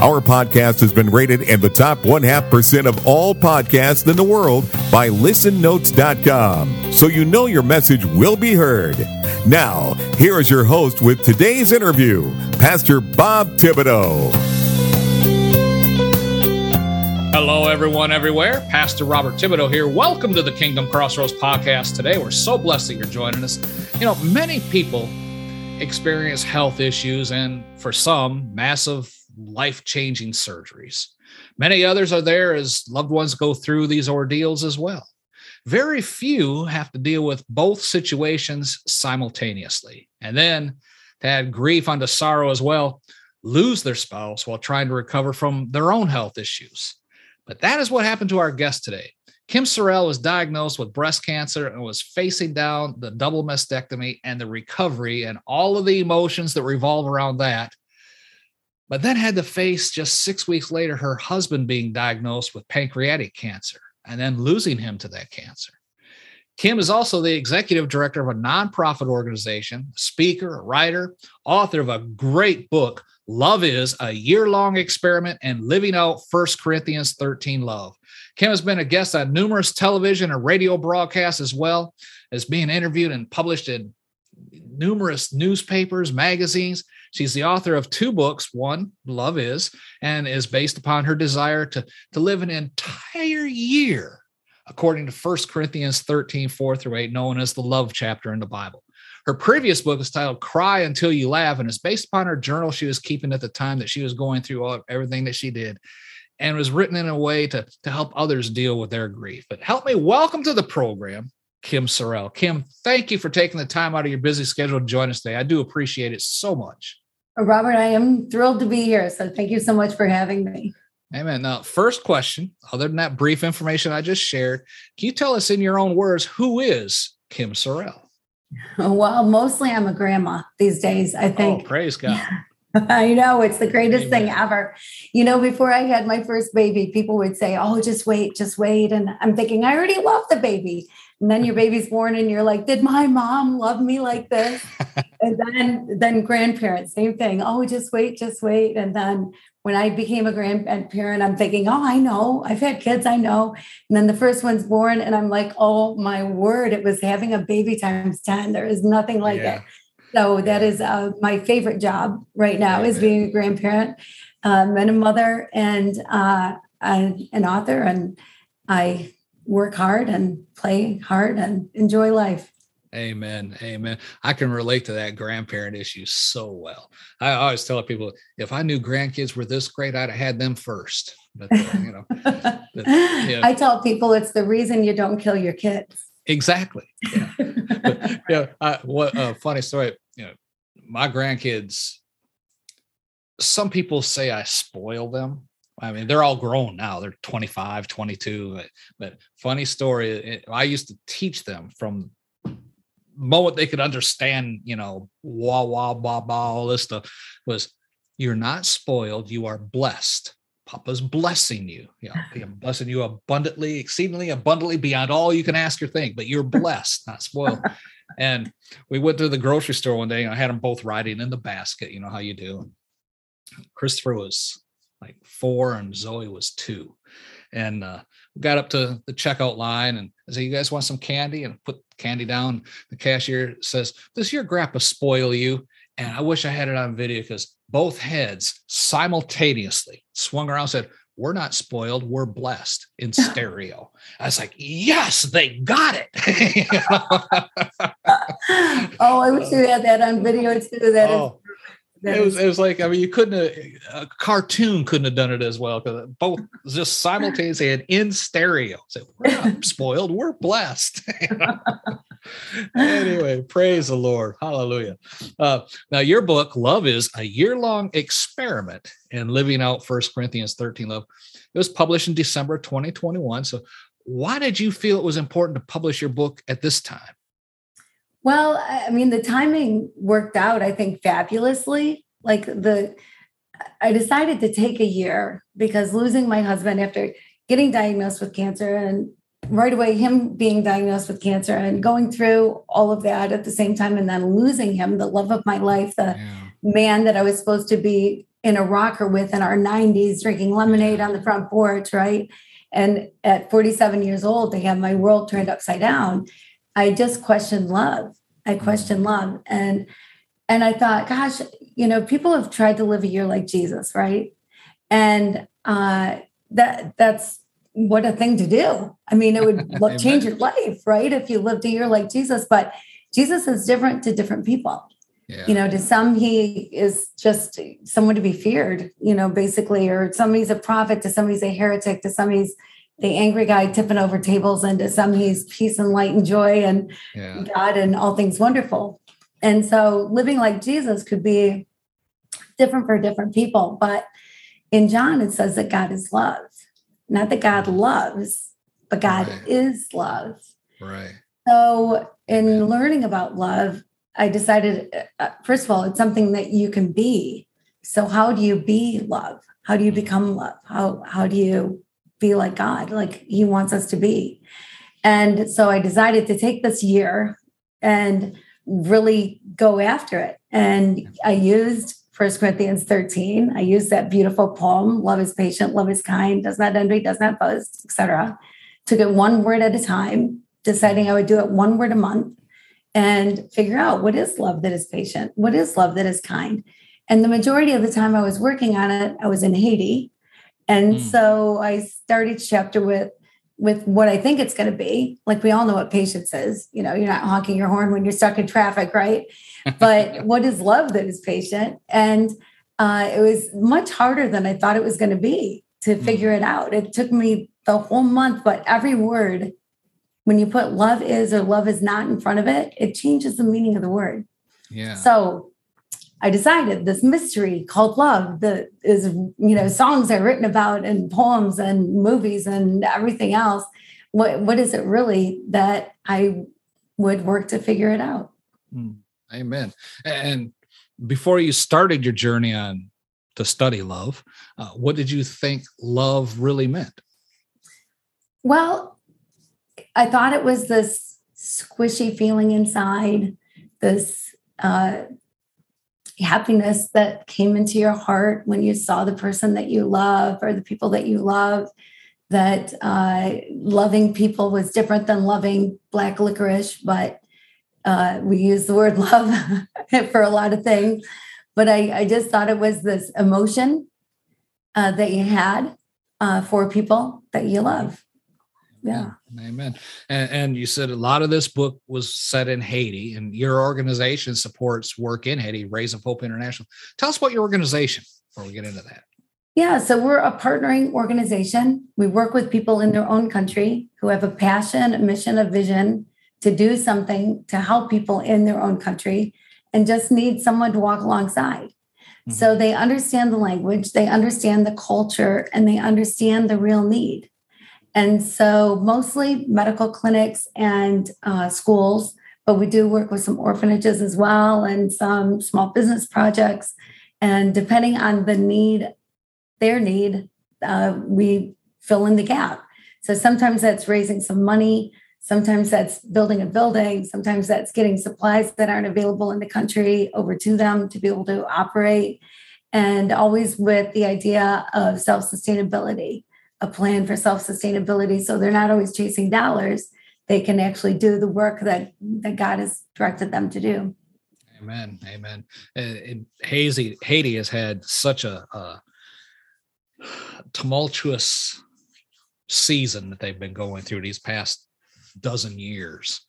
Our podcast has been rated in the top one half percent of all podcasts in the world by listennotes.com. So you know your message will be heard. Now, here is your host with today's interview, Pastor Bob Thibodeau. Hello, everyone, everywhere. Pastor Robert Thibodeau here. Welcome to the Kingdom Crossroads podcast. Today, we're so blessed that you're joining us. You know, many people experience health issues and for some, massive life changing surgeries. Many others are there as loved ones go through these ordeals as well. Very few have to deal with both situations simultaneously. And then to add grief onto sorrow as well, lose their spouse while trying to recover from their own health issues. But that is what happened to our guest today. Kim Sorrell was diagnosed with breast cancer and was facing down the double mastectomy and the recovery and all of the emotions that revolve around that but then had to face just six weeks later her husband being diagnosed with pancreatic cancer and then losing him to that cancer. Kim is also the executive director of a nonprofit organization, speaker, writer, author of a great book, Love is a year long experiment and living out 1 Corinthians 13 love. Kim has been a guest on numerous television and radio broadcasts as well as being interviewed and published in numerous newspapers, magazines. She's the author of two books. One, Love Is, and is based upon her desire to, to live an entire year according to 1 Corinthians 13, 4 through 8, known as the love chapter in the Bible. Her previous book is titled Cry Until You Laugh, and is based upon her journal she was keeping at the time that she was going through all, everything that she did and was written in a way to, to help others deal with their grief. But help me welcome to the program Kim Sorrell. Kim, thank you for taking the time out of your busy schedule to join us today. I do appreciate it so much. Uh, Robert, I am thrilled to be here. So thank you so much for having me. Amen. Now, first question, other than that brief information I just shared, can you tell us in your own words who is Kim Sorrell? Well, mostly I'm a grandma these days, I think. Oh, praise God. I know it's the greatest Amen. thing ever. You know, before I had my first baby, people would say, Oh, just wait, just wait. And I'm thinking, I already love the baby. And then your baby's born and you're like, Did my mom love me like this? and then then grandparents, same thing. Oh, just wait, just wait. And then when I became a grandparent, I'm thinking, oh, I know, I've had kids, I know. And then the first one's born, and I'm like, oh my word, it was having a baby times 10. There is nothing like yeah. it. So that is uh, my favorite job right now is being a grandparent um, and a mother and uh, an author. And I work hard and play hard and enjoy life. Amen. Amen. I can relate to that grandparent issue so well. I always tell people if I knew grandkids were this great, I'd have had them first. But, uh, you know, but, yeah. I tell people it's the reason you don't kill your kids. Exactly. Yeah. but, yeah. I, what a funny story. You know, my grandkids, some people say I spoil them. I mean, they're all grown now. They're 25, 22. But, but funny story. It, I used to teach them from moment they could understand, you know, wah, wah, blah, blah, all this stuff was you're not spoiled. You are blessed. Papa's blessing you. You know, blessing you abundantly, exceedingly abundantly beyond all you can ask or think, but you're blessed, not spoiled. and we went to the grocery store one day and I had them both riding in the basket. You know how you do. Christopher was like four and Zoe was two. And uh, we got up to the checkout line and I said, You guys want some candy? And put candy down. The cashier says, Does your grandpa spoil you? And I wish I had it on video because both heads simultaneously swung around said, We're not spoiled, we're blessed in stereo. I was like, Yes, they got it. oh, I wish you had that on video too. That oh. is it was, it was like I mean you couldn't have, a cartoon couldn't have done it as well because both just simultaneously and in stereo. So we're not spoiled, we're blessed. anyway, praise the Lord, Hallelujah. Uh, now your book, Love, is a year-long experiment in living out First Corinthians 13 love. It was published in December 2021. So why did you feel it was important to publish your book at this time? Well, I mean, the timing worked out, I think, fabulously. Like the, I decided to take a year because losing my husband after getting diagnosed with cancer and right away him being diagnosed with cancer and going through all of that at the same time and then losing him the love of my life the yeah. man that i was supposed to be in a rocker with in our 90s drinking lemonade on the front porch right and at 47 years old to have my world turned upside down i just questioned love i mm. questioned love and and i thought gosh you know people have tried to live a year like jesus right and uh that that's what a thing to do. I mean, it would change your life, right? If you lived a year like Jesus, but Jesus is different to different people. Yeah. You know, to some, he is just someone to be feared, you know, basically, or somebody's a prophet, to somebody's a heretic, to somebody's he's the angry guy tipping over tables, and to some he's peace and light and joy and yeah. God and all things wonderful. And so living like Jesus could be different for different people. But in John, it says that God is love. Not that God loves, but God right. is love. Right. So, in learning about love, I decided, uh, first of all, it's something that you can be. So, how do you be love? How do you mm-hmm. become love? How how do you be like God, like He wants us to be? And so, I decided to take this year and really go after it. And I used First Corinthians 13. I used that beautiful poem, love is patient, love is kind, does not envy, does not boast, etc. Took it one word at a time, deciding I would do it one word a month and figure out what is love that is patient, what is love that is kind. And the majority of the time I was working on it, I was in Haiti. And mm. so I started chapter with with what I think it's going to be. Like we all know what patience is. You know, you're not honking your horn when you're stuck in traffic, right? But what is love that is patient? And uh, it was much harder than I thought it was going to be to mm. figure it out. It took me the whole month, but every word, when you put love is or love is not in front of it, it changes the meaning of the word. Yeah. So I decided this mystery called love that is, you know, songs I've written about and poems and movies and everything else. What what is it really that I would work to figure it out? Mm, amen. And before you started your journey on to study love, uh, what did you think love really meant? Well, I thought it was this squishy feeling inside, this uh, happiness that came into your heart when you saw the person that you love or the people that you love that uh, loving people was different than loving black licorice but uh, we use the word love for a lot of things. But I, I, just thought it was this emotion uh, that you had uh, for people that you love yeah. Amen. And, and, you said a lot of this book was set in haiti and your organization supports work in haiti Rays of Hope International. Tell us about your organization before we get into that. Yeah so we're a partnering organization. We work with people in their own country who have a passion a mission a vision to do something to help people in their own country and just need someone to walk alongside. Mm-hmm. so they understand the language they understand the culture and they understand the real need and so, mostly medical clinics and uh, schools, but we do work with some orphanages as well and some small business projects. And depending on the need, their need, uh, we fill in the gap. So, sometimes that's raising some money. Sometimes that's building a building. Sometimes that's getting supplies that aren't available in the country over to them to be able to operate. And always with the idea of self sustainability a plan for self sustainability. So they're not always chasing dollars. They can actually do the work that, that God has directed them to do. Amen. Amen. Uh, and Haiti, Haiti has had such a, a tumultuous season that they've been going through these past dozen years.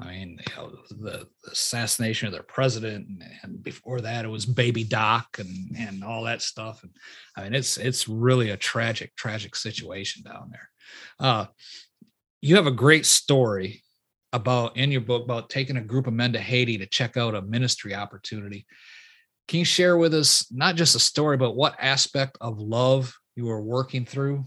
I mean, you know, the, the, assassination of their president, and, and, before that, it was Baby Doc and and all that stuff. And I mean, it's it's really a tragic, tragic situation down there. Uh, you have a great story about in your book about taking a group of men to Haiti to check out a ministry opportunity. Can you share with us not just a story, but what aspect of love you were working through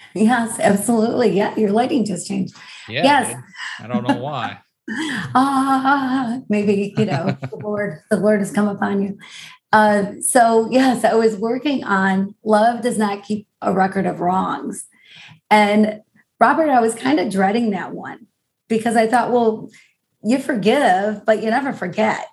Yes, absolutely. Yeah, your lighting just changed. Yeah, yes. I don't know why. ah, maybe you know the Lord, the Lord has come upon you. Uh, so yes, I was working on love does not keep a record of wrongs, and Robert, I was kind of dreading that one because I thought, well, you forgive, but you never forget.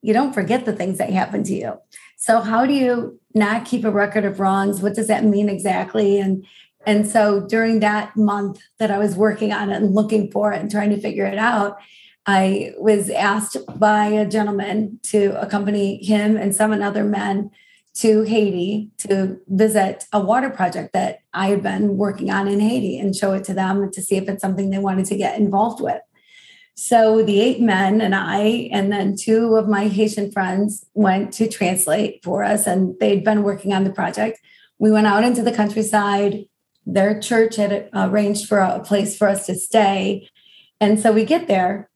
You don't forget the things that happen to you. So how do you not keep a record of wrongs? What does that mean exactly? And and so during that month that I was working on it and looking for it and trying to figure it out, I was asked by a gentleman to accompany him and some other men to Haiti to visit a water project that I had been working on in Haiti and show it to them to see if it's something they wanted to get involved with. So the eight men and I, and then two of my Haitian friends went to translate for us, and they'd been working on the project. We went out into the countryside. Their church had uh, arranged for a place for us to stay. And so we get there,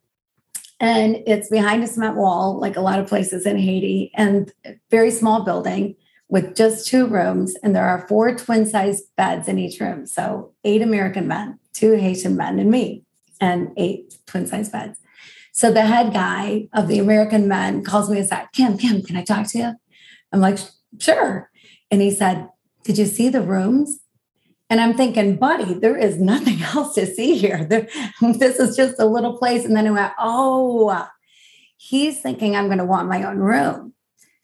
and it's behind a cement wall, like a lot of places in Haiti, and very small building with just two rooms. And there are four twin sized beds in each room. So eight American men, two Haitian men, and me, and eight twin sized beds. So the head guy of the American men calls me aside, Kim, Kim, can I talk to you? I'm like, sure. And he said, Did you see the rooms? And I'm thinking, buddy, there is nothing else to see here. There, this is just a little place. And then I went, oh, he's thinking I'm going to want my own room.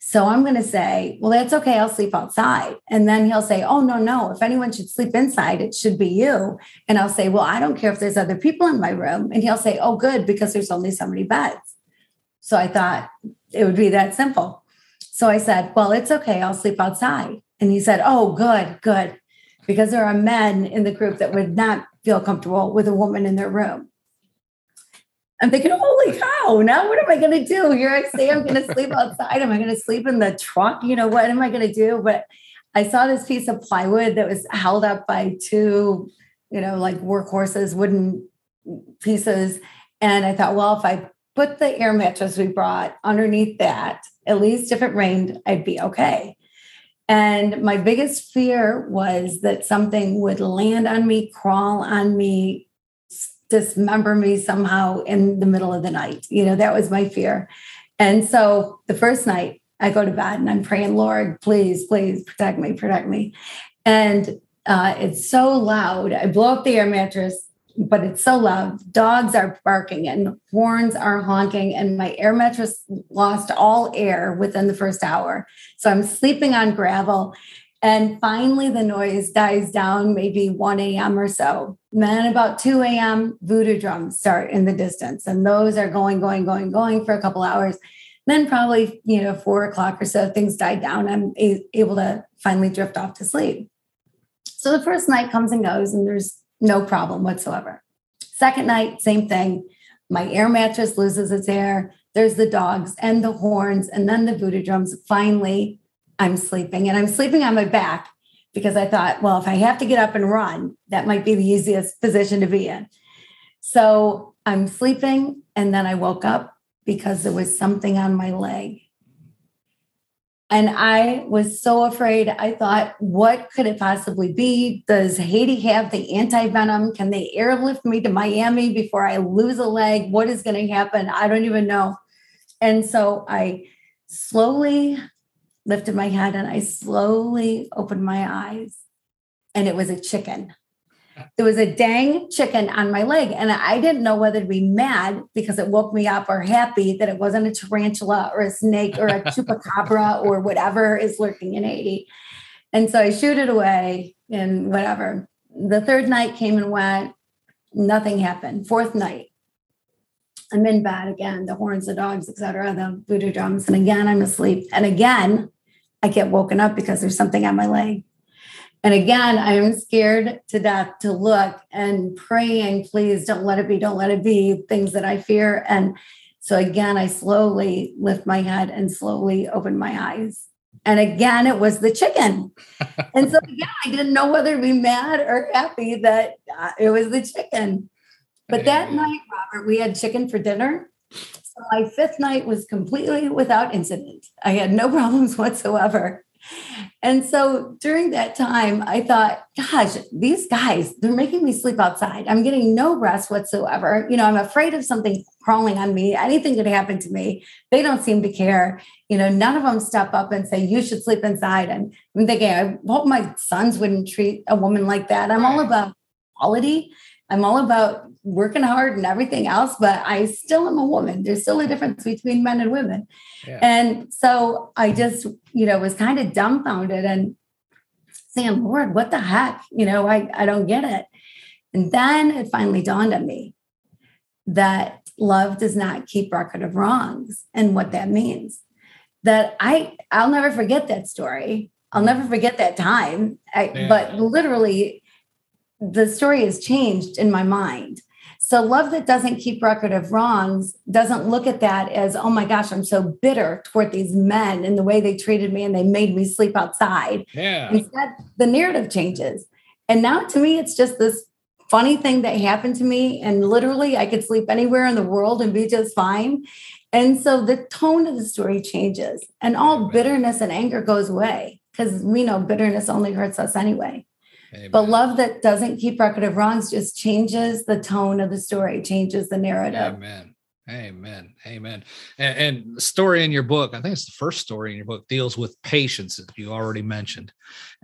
So I'm going to say, well, that's okay. I'll sleep outside. And then he'll say, oh, no, no. If anyone should sleep inside, it should be you. And I'll say, well, I don't care if there's other people in my room. And he'll say, oh, good, because there's only so many beds. So I thought it would be that simple. So I said, well, it's okay. I'll sleep outside. And he said, oh, good, good because there are men in the group that would not feel comfortable with a woman in their room. I'm thinking, holy cow, now what am I going to do? Here I say I'm going to sleep outside. Am I going to sleep in the truck? You know, what am I going to do? But I saw this piece of plywood that was held up by two, you know, like workhorses, wooden pieces. And I thought, well, if I put the air mattress we brought underneath that, at least if it rained, I'd be okay. And my biggest fear was that something would land on me, crawl on me, dismember me somehow in the middle of the night. You know, that was my fear. And so the first night I go to bed and I'm praying, Lord, please, please protect me, protect me. And uh, it's so loud. I blow up the air mattress but it's so loud. Dogs are barking and horns are honking, and my air mattress lost all air within the first hour. So I'm sleeping on gravel. And finally, the noise dies down, maybe 1 a.m. or so. then, about 2 a.m., voodoo drums start in the distance, and those are going, going, going, going for a couple hours. Then, probably, you know, four o'clock or so, things die down. I'm able to finally drift off to sleep. So the first night comes and goes, and there's no problem whatsoever. Second night, same thing. My air mattress loses its air. There's the dogs and the horns, and then the voodoo drums. Finally, I'm sleeping, and I'm sleeping on my back because I thought, well, if I have to get up and run, that might be the easiest position to be in. So I'm sleeping, and then I woke up because there was something on my leg. And I was so afraid. I thought, what could it possibly be? Does Haiti have the anti venom? Can they airlift me to Miami before I lose a leg? What is going to happen? I don't even know. And so I slowly lifted my head and I slowly opened my eyes, and it was a chicken there was a dang chicken on my leg. And I didn't know whether to be mad because it woke me up or happy that it wasn't a tarantula or a snake or a chupacabra or whatever is lurking in Haiti. And so I shoot it away and whatever. The third night came and went, nothing happened. Fourth night, I'm in bed again, the horns, the dogs, etc., the voodoo drums. And again, I'm asleep. And again, I get woken up because there's something on my leg. And again, I am scared to death to look and praying, please don't let it be, don't let it be things that I fear. And so again, I slowly lift my head and slowly open my eyes. And again, it was the chicken. and so again, I didn't know whether to be mad or happy that uh, it was the chicken. But that night, Robert, we had chicken for dinner. So my fifth night was completely without incident. I had no problems whatsoever. And so during that time, I thought, gosh, these guys, they're making me sleep outside. I'm getting no rest whatsoever. You know, I'm afraid of something crawling on me. Anything could happen to me. They don't seem to care. You know, none of them step up and say, you should sleep inside. And I'm thinking, I hope my sons wouldn't treat a woman like that. I'm all about quality. I'm all about working hard and everything else, but I still am a woman. There's still a difference between men and women. Yeah. And so I just, you know, was kind of dumbfounded and saying, Lord, what the heck? You know, I, I don't get it. And then it finally dawned on me that love does not keep record of wrongs and what that means. That I I'll never forget that story. I'll never forget that time. I, yeah. But literally, the story has changed in my mind. So, love that doesn't keep record of wrongs doesn't look at that as, oh my gosh, I'm so bitter toward these men and the way they treated me and they made me sleep outside. Yeah. Instead, the narrative changes. And now to me, it's just this funny thing that happened to me. And literally, I could sleep anywhere in the world and be just fine. And so the tone of the story changes and all bitterness and anger goes away because we know bitterness only hurts us anyway. Amen. But love that doesn't keep record of wrongs just changes the tone of the story, changes the narrative. Amen. Amen. Amen. And, and, the story in your book, I think it's the first story in your book, deals with patience, as you already mentioned.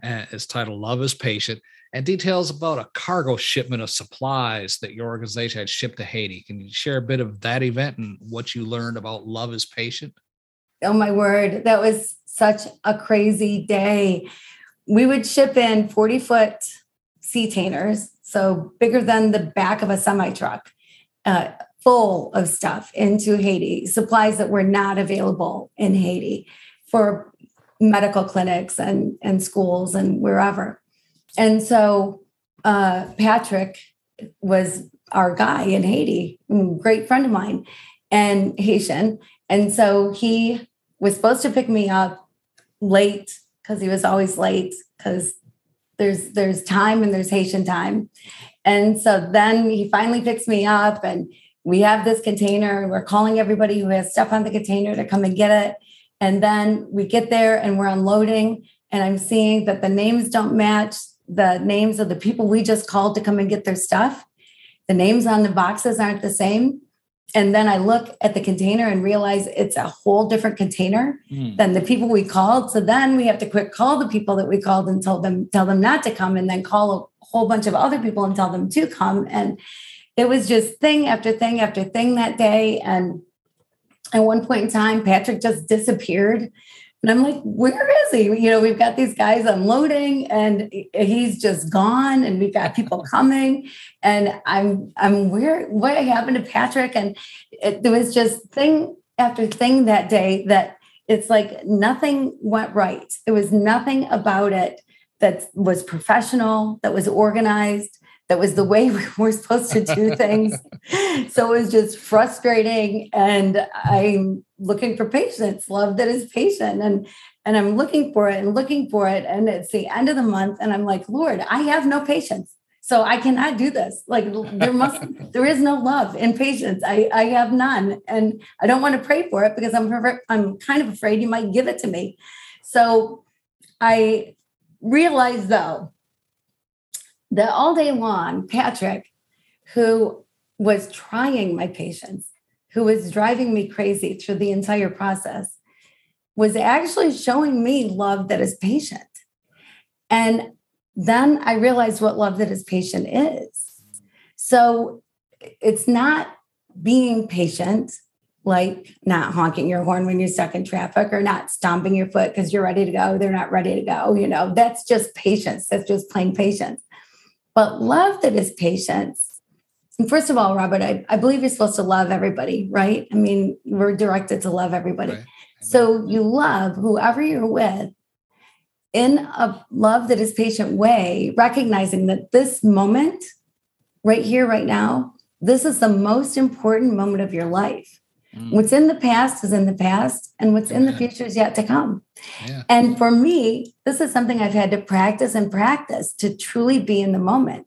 Uh, it's titled Love is Patient and details about a cargo shipment of supplies that your organization had shipped to Haiti. Can you share a bit of that event and what you learned about Love is Patient? Oh, my word. That was such a crazy day we would ship in 40 foot Seatainers, so bigger than the back of a semi truck, uh, full of stuff into Haiti, supplies that were not available in Haiti for medical clinics and, and schools and wherever. And so uh, Patrick was our guy in Haiti, great friend of mine and Haitian. And so he was supposed to pick me up late because he was always late because there's there's time and there's Haitian time. And so then he finally picks me up and we have this container and we're calling everybody who has stuff on the container to come and get it. And then we get there and we're unloading and I'm seeing that the names don't match the names of the people we just called to come and get their stuff. The names on the boxes aren't the same and then I look at the container and realize it's a whole different container mm. than the people we called. So then we have to quick call the people that we called and tell them tell them not to come, and then call a whole bunch of other people and tell them to come. And it was just thing after thing after thing that day. And at one point in time, Patrick just disappeared. And I'm like, where is he? You know, we've got these guys unloading and he's just gone and we've got people coming. And I'm, I'm where, what happened to Patrick? And it, there was just thing after thing that day that it's like nothing went right. It was nothing about it that was professional, that was organized that was the way we were supposed to do things. so it was just frustrating. And I'm looking for patience, love that is patient. And and I'm looking for it and looking for it. And it's the end of the month. And I'm like, Lord, I have no patience. So I cannot do this. Like there must, there is no love and patience. I, I have none, and I don't want to pray for it because I'm I'm kind of afraid you might give it to me. So I realized though that all day long, Patrick, who was trying my patience, who was driving me crazy through the entire process, was actually showing me love that is patient. And then I realized what love that is patient is. So it's not being patient, like not honking your horn when you're stuck in traffic or not stomping your foot because you're ready to go. They're not ready to go. You know, that's just patience. That's just plain patience. But love that is patience. And first of all, Robert, I, I believe you're supposed to love everybody, right? I mean, we're directed to love everybody. Right. So you love whoever you're with in a love that is patient way, recognizing that this moment, right here, right now, this is the most important moment of your life. Mm. What's in the past is in the past, and what's in the future is yet to come. Yeah. And for me, this is something I've had to practice and practice to truly be in the moment.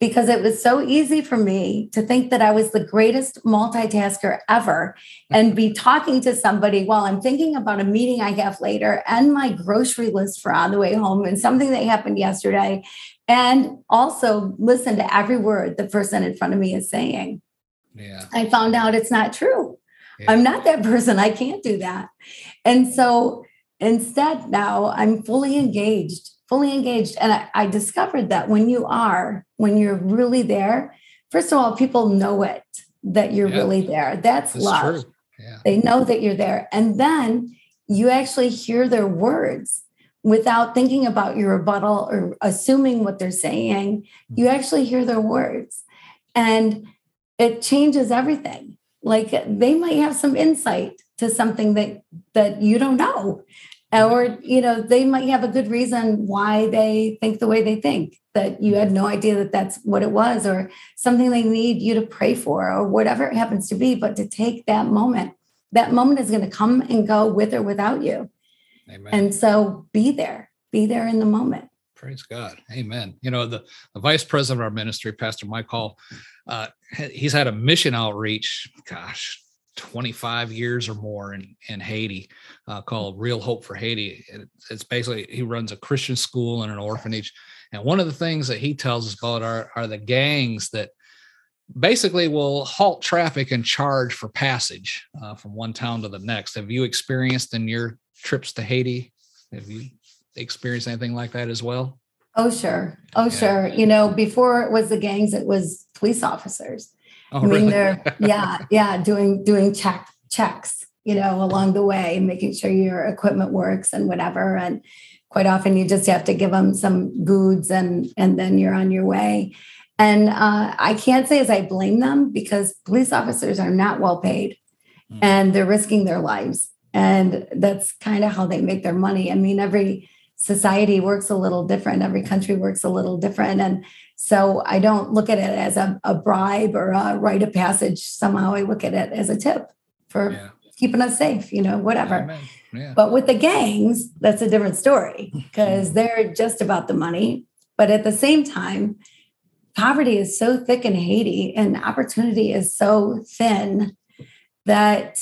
because it was so easy for me to think that I was the greatest multitasker ever and be talking to somebody while I'm thinking about a meeting I have later and my grocery list for on the way home and something that happened yesterday. And also listen to every word the person in front of me is saying. Yeah. I found out it's not true. Yeah. I'm not that person. I can't do that. And so instead, now I'm fully engaged fully engaged. And I, I discovered that when you are, when you're really there, first of all, people know it that you're yeah. really there. That's, That's love. Yeah. They know that you're there. And then you actually hear their words without thinking about your rebuttal or assuming what they're saying. You mm-hmm. actually hear their words. And it changes everything. Like they might have some insight to something that that you don't know. Mm-hmm. Or you know they might have a good reason why they think the way they think that you had no idea that that's what it was or something they need you to pray for or whatever it happens to be. But to take that moment that moment is going to come and go with or without you. Amen. and so be there. Be there in the moment praise god amen you know the, the vice president of our ministry pastor mike hall uh, he's had a mission outreach gosh 25 years or more in, in Haiti uh, called Real Hope for Haiti. It's basically, he runs a Christian school and an orphanage. And one of the things that he tells us about are, are the gangs that basically will halt traffic and charge for passage uh, from one town to the next. Have you experienced in your trips to Haiti? Have you experienced anything like that as well? Oh, sure. Oh, yeah. sure. You know, before it was the gangs, it was police officers. Oh, I mean, really? they're yeah, yeah, doing doing check checks, you know, along the way, making sure your equipment works and whatever. And quite often, you just have to give them some goods, and and then you're on your way. And uh, I can't say as I blame them because police officers are not well paid, mm. and they're risking their lives, and that's kind of how they make their money. I mean, every society works a little different every country works a little different and so I don't look at it as a, a bribe or a rite of passage. Somehow I look at it as a tip for yeah. keeping us safe, you know, whatever. Yeah. But with the gangs, that's a different story because they're just about the money. But at the same time, poverty is so thick in Haiti and opportunity is so thin that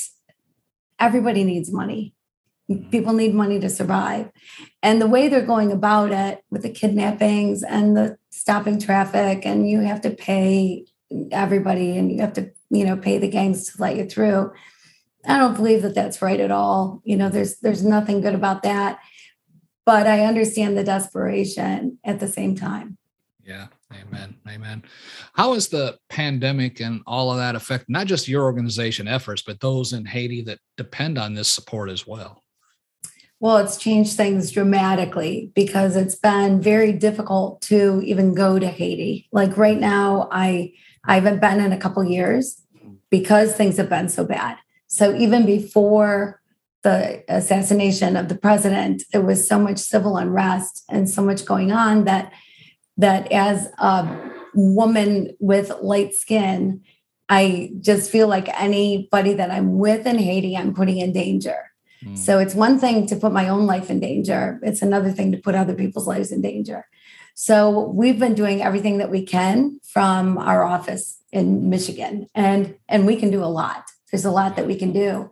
everybody needs money. People need money to survive. And the way they're going about it with the kidnappings and the stopping traffic and you have to pay everybody and you have to you know pay the gangs to let you through. I don't believe that that's right at all. You know there's there's nothing good about that. But i understand the desperation at the same time. Yeah. Amen. Amen. How has the pandemic and all of that affect not just your organization efforts but those in haiti that depend on this support as well well, it's changed things dramatically because it's been very difficult to even go to Haiti. Like right now, I I haven't been in a couple years because things have been so bad. So even before the assassination of the president, there was so much civil unrest and so much going on that that as a woman with light skin, I just feel like anybody that I'm with in Haiti, I'm putting in danger Mm. So it's one thing to put my own life in danger, it's another thing to put other people's lives in danger. So we've been doing everything that we can from our office in Michigan, and and we can do a lot. There's a lot that we can do.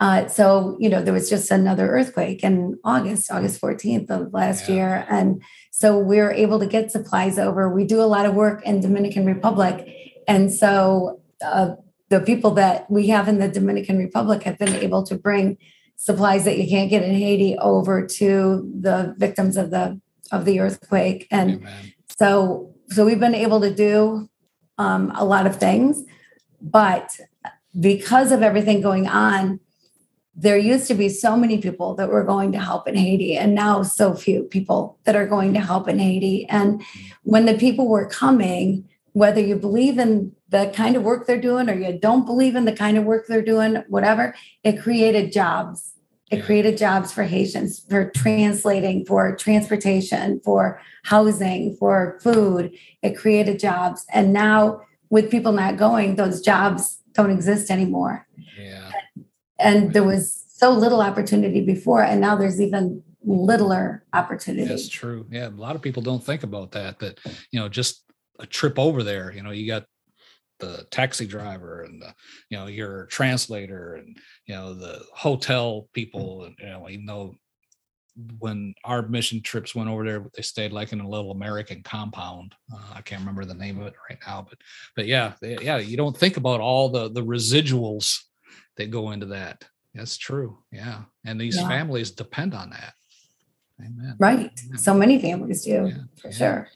Uh, so you know, there was just another earthquake in August, August 14th of last yeah. year, and so we are able to get supplies over. We do a lot of work in Dominican Republic, and so uh, the people that we have in the Dominican Republic have been able to bring supplies that you can't get in Haiti over to the victims of the of the earthquake. And Amen. so so we've been able to do um, a lot of things, but because of everything going on, there used to be so many people that were going to help in Haiti, and now so few people that are going to help in Haiti. And when the people were coming, whether you believe in the kind of work they're doing or you don't believe in the kind of work they're doing, whatever, it created jobs. It created jobs for Haitians, for translating, for transportation, for housing, for food. It created jobs. And now, with people not going, those jobs don't exist anymore. Yeah. And there was so little opportunity before, and now there's even littler opportunity. That's true. Yeah. A lot of people don't think about that, but you know, just a trip over there, you know, you got the taxi driver and the you know your translator and you know the hotel people and you know even though when our mission trips went over there they stayed like in a little american compound uh, i can't remember the name of it right now but but yeah they, yeah you don't think about all the the residuals that go into that that's true yeah and these yeah. families depend on that amen right amen. so many families do yeah. for yeah. sure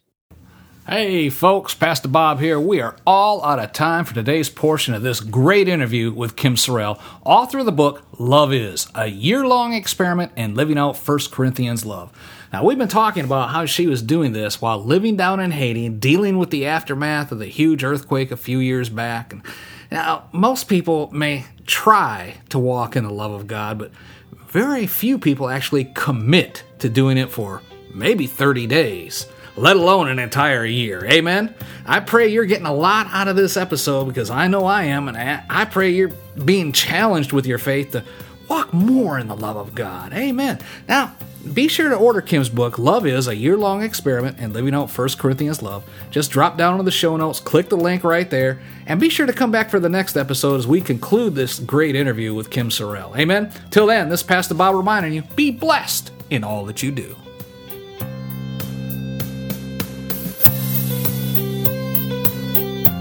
Hey, folks, Pastor Bob here. We are all out of time for today's portion of this great interview with Kim Sorrell, author of the book Love Is, a year long experiment in living out 1 Corinthians love. Now, we've been talking about how she was doing this while living down in Haiti, dealing with the aftermath of the huge earthquake a few years back. And now, most people may try to walk in the love of God, but very few people actually commit to doing it for maybe 30 days let alone an entire year. Amen. I pray you're getting a lot out of this episode because I know I am, and I pray you're being challenged with your faith to walk more in the love of God. Amen. Now, be sure to order Kim's book, Love Is, a year long experiment in living out 1 Corinthians love. Just drop down to the show notes, click the link right there, and be sure to come back for the next episode as we conclude this great interview with Kim Sorrell. Amen. Till then, this Pastor Bob reminding you be blessed in all that you do.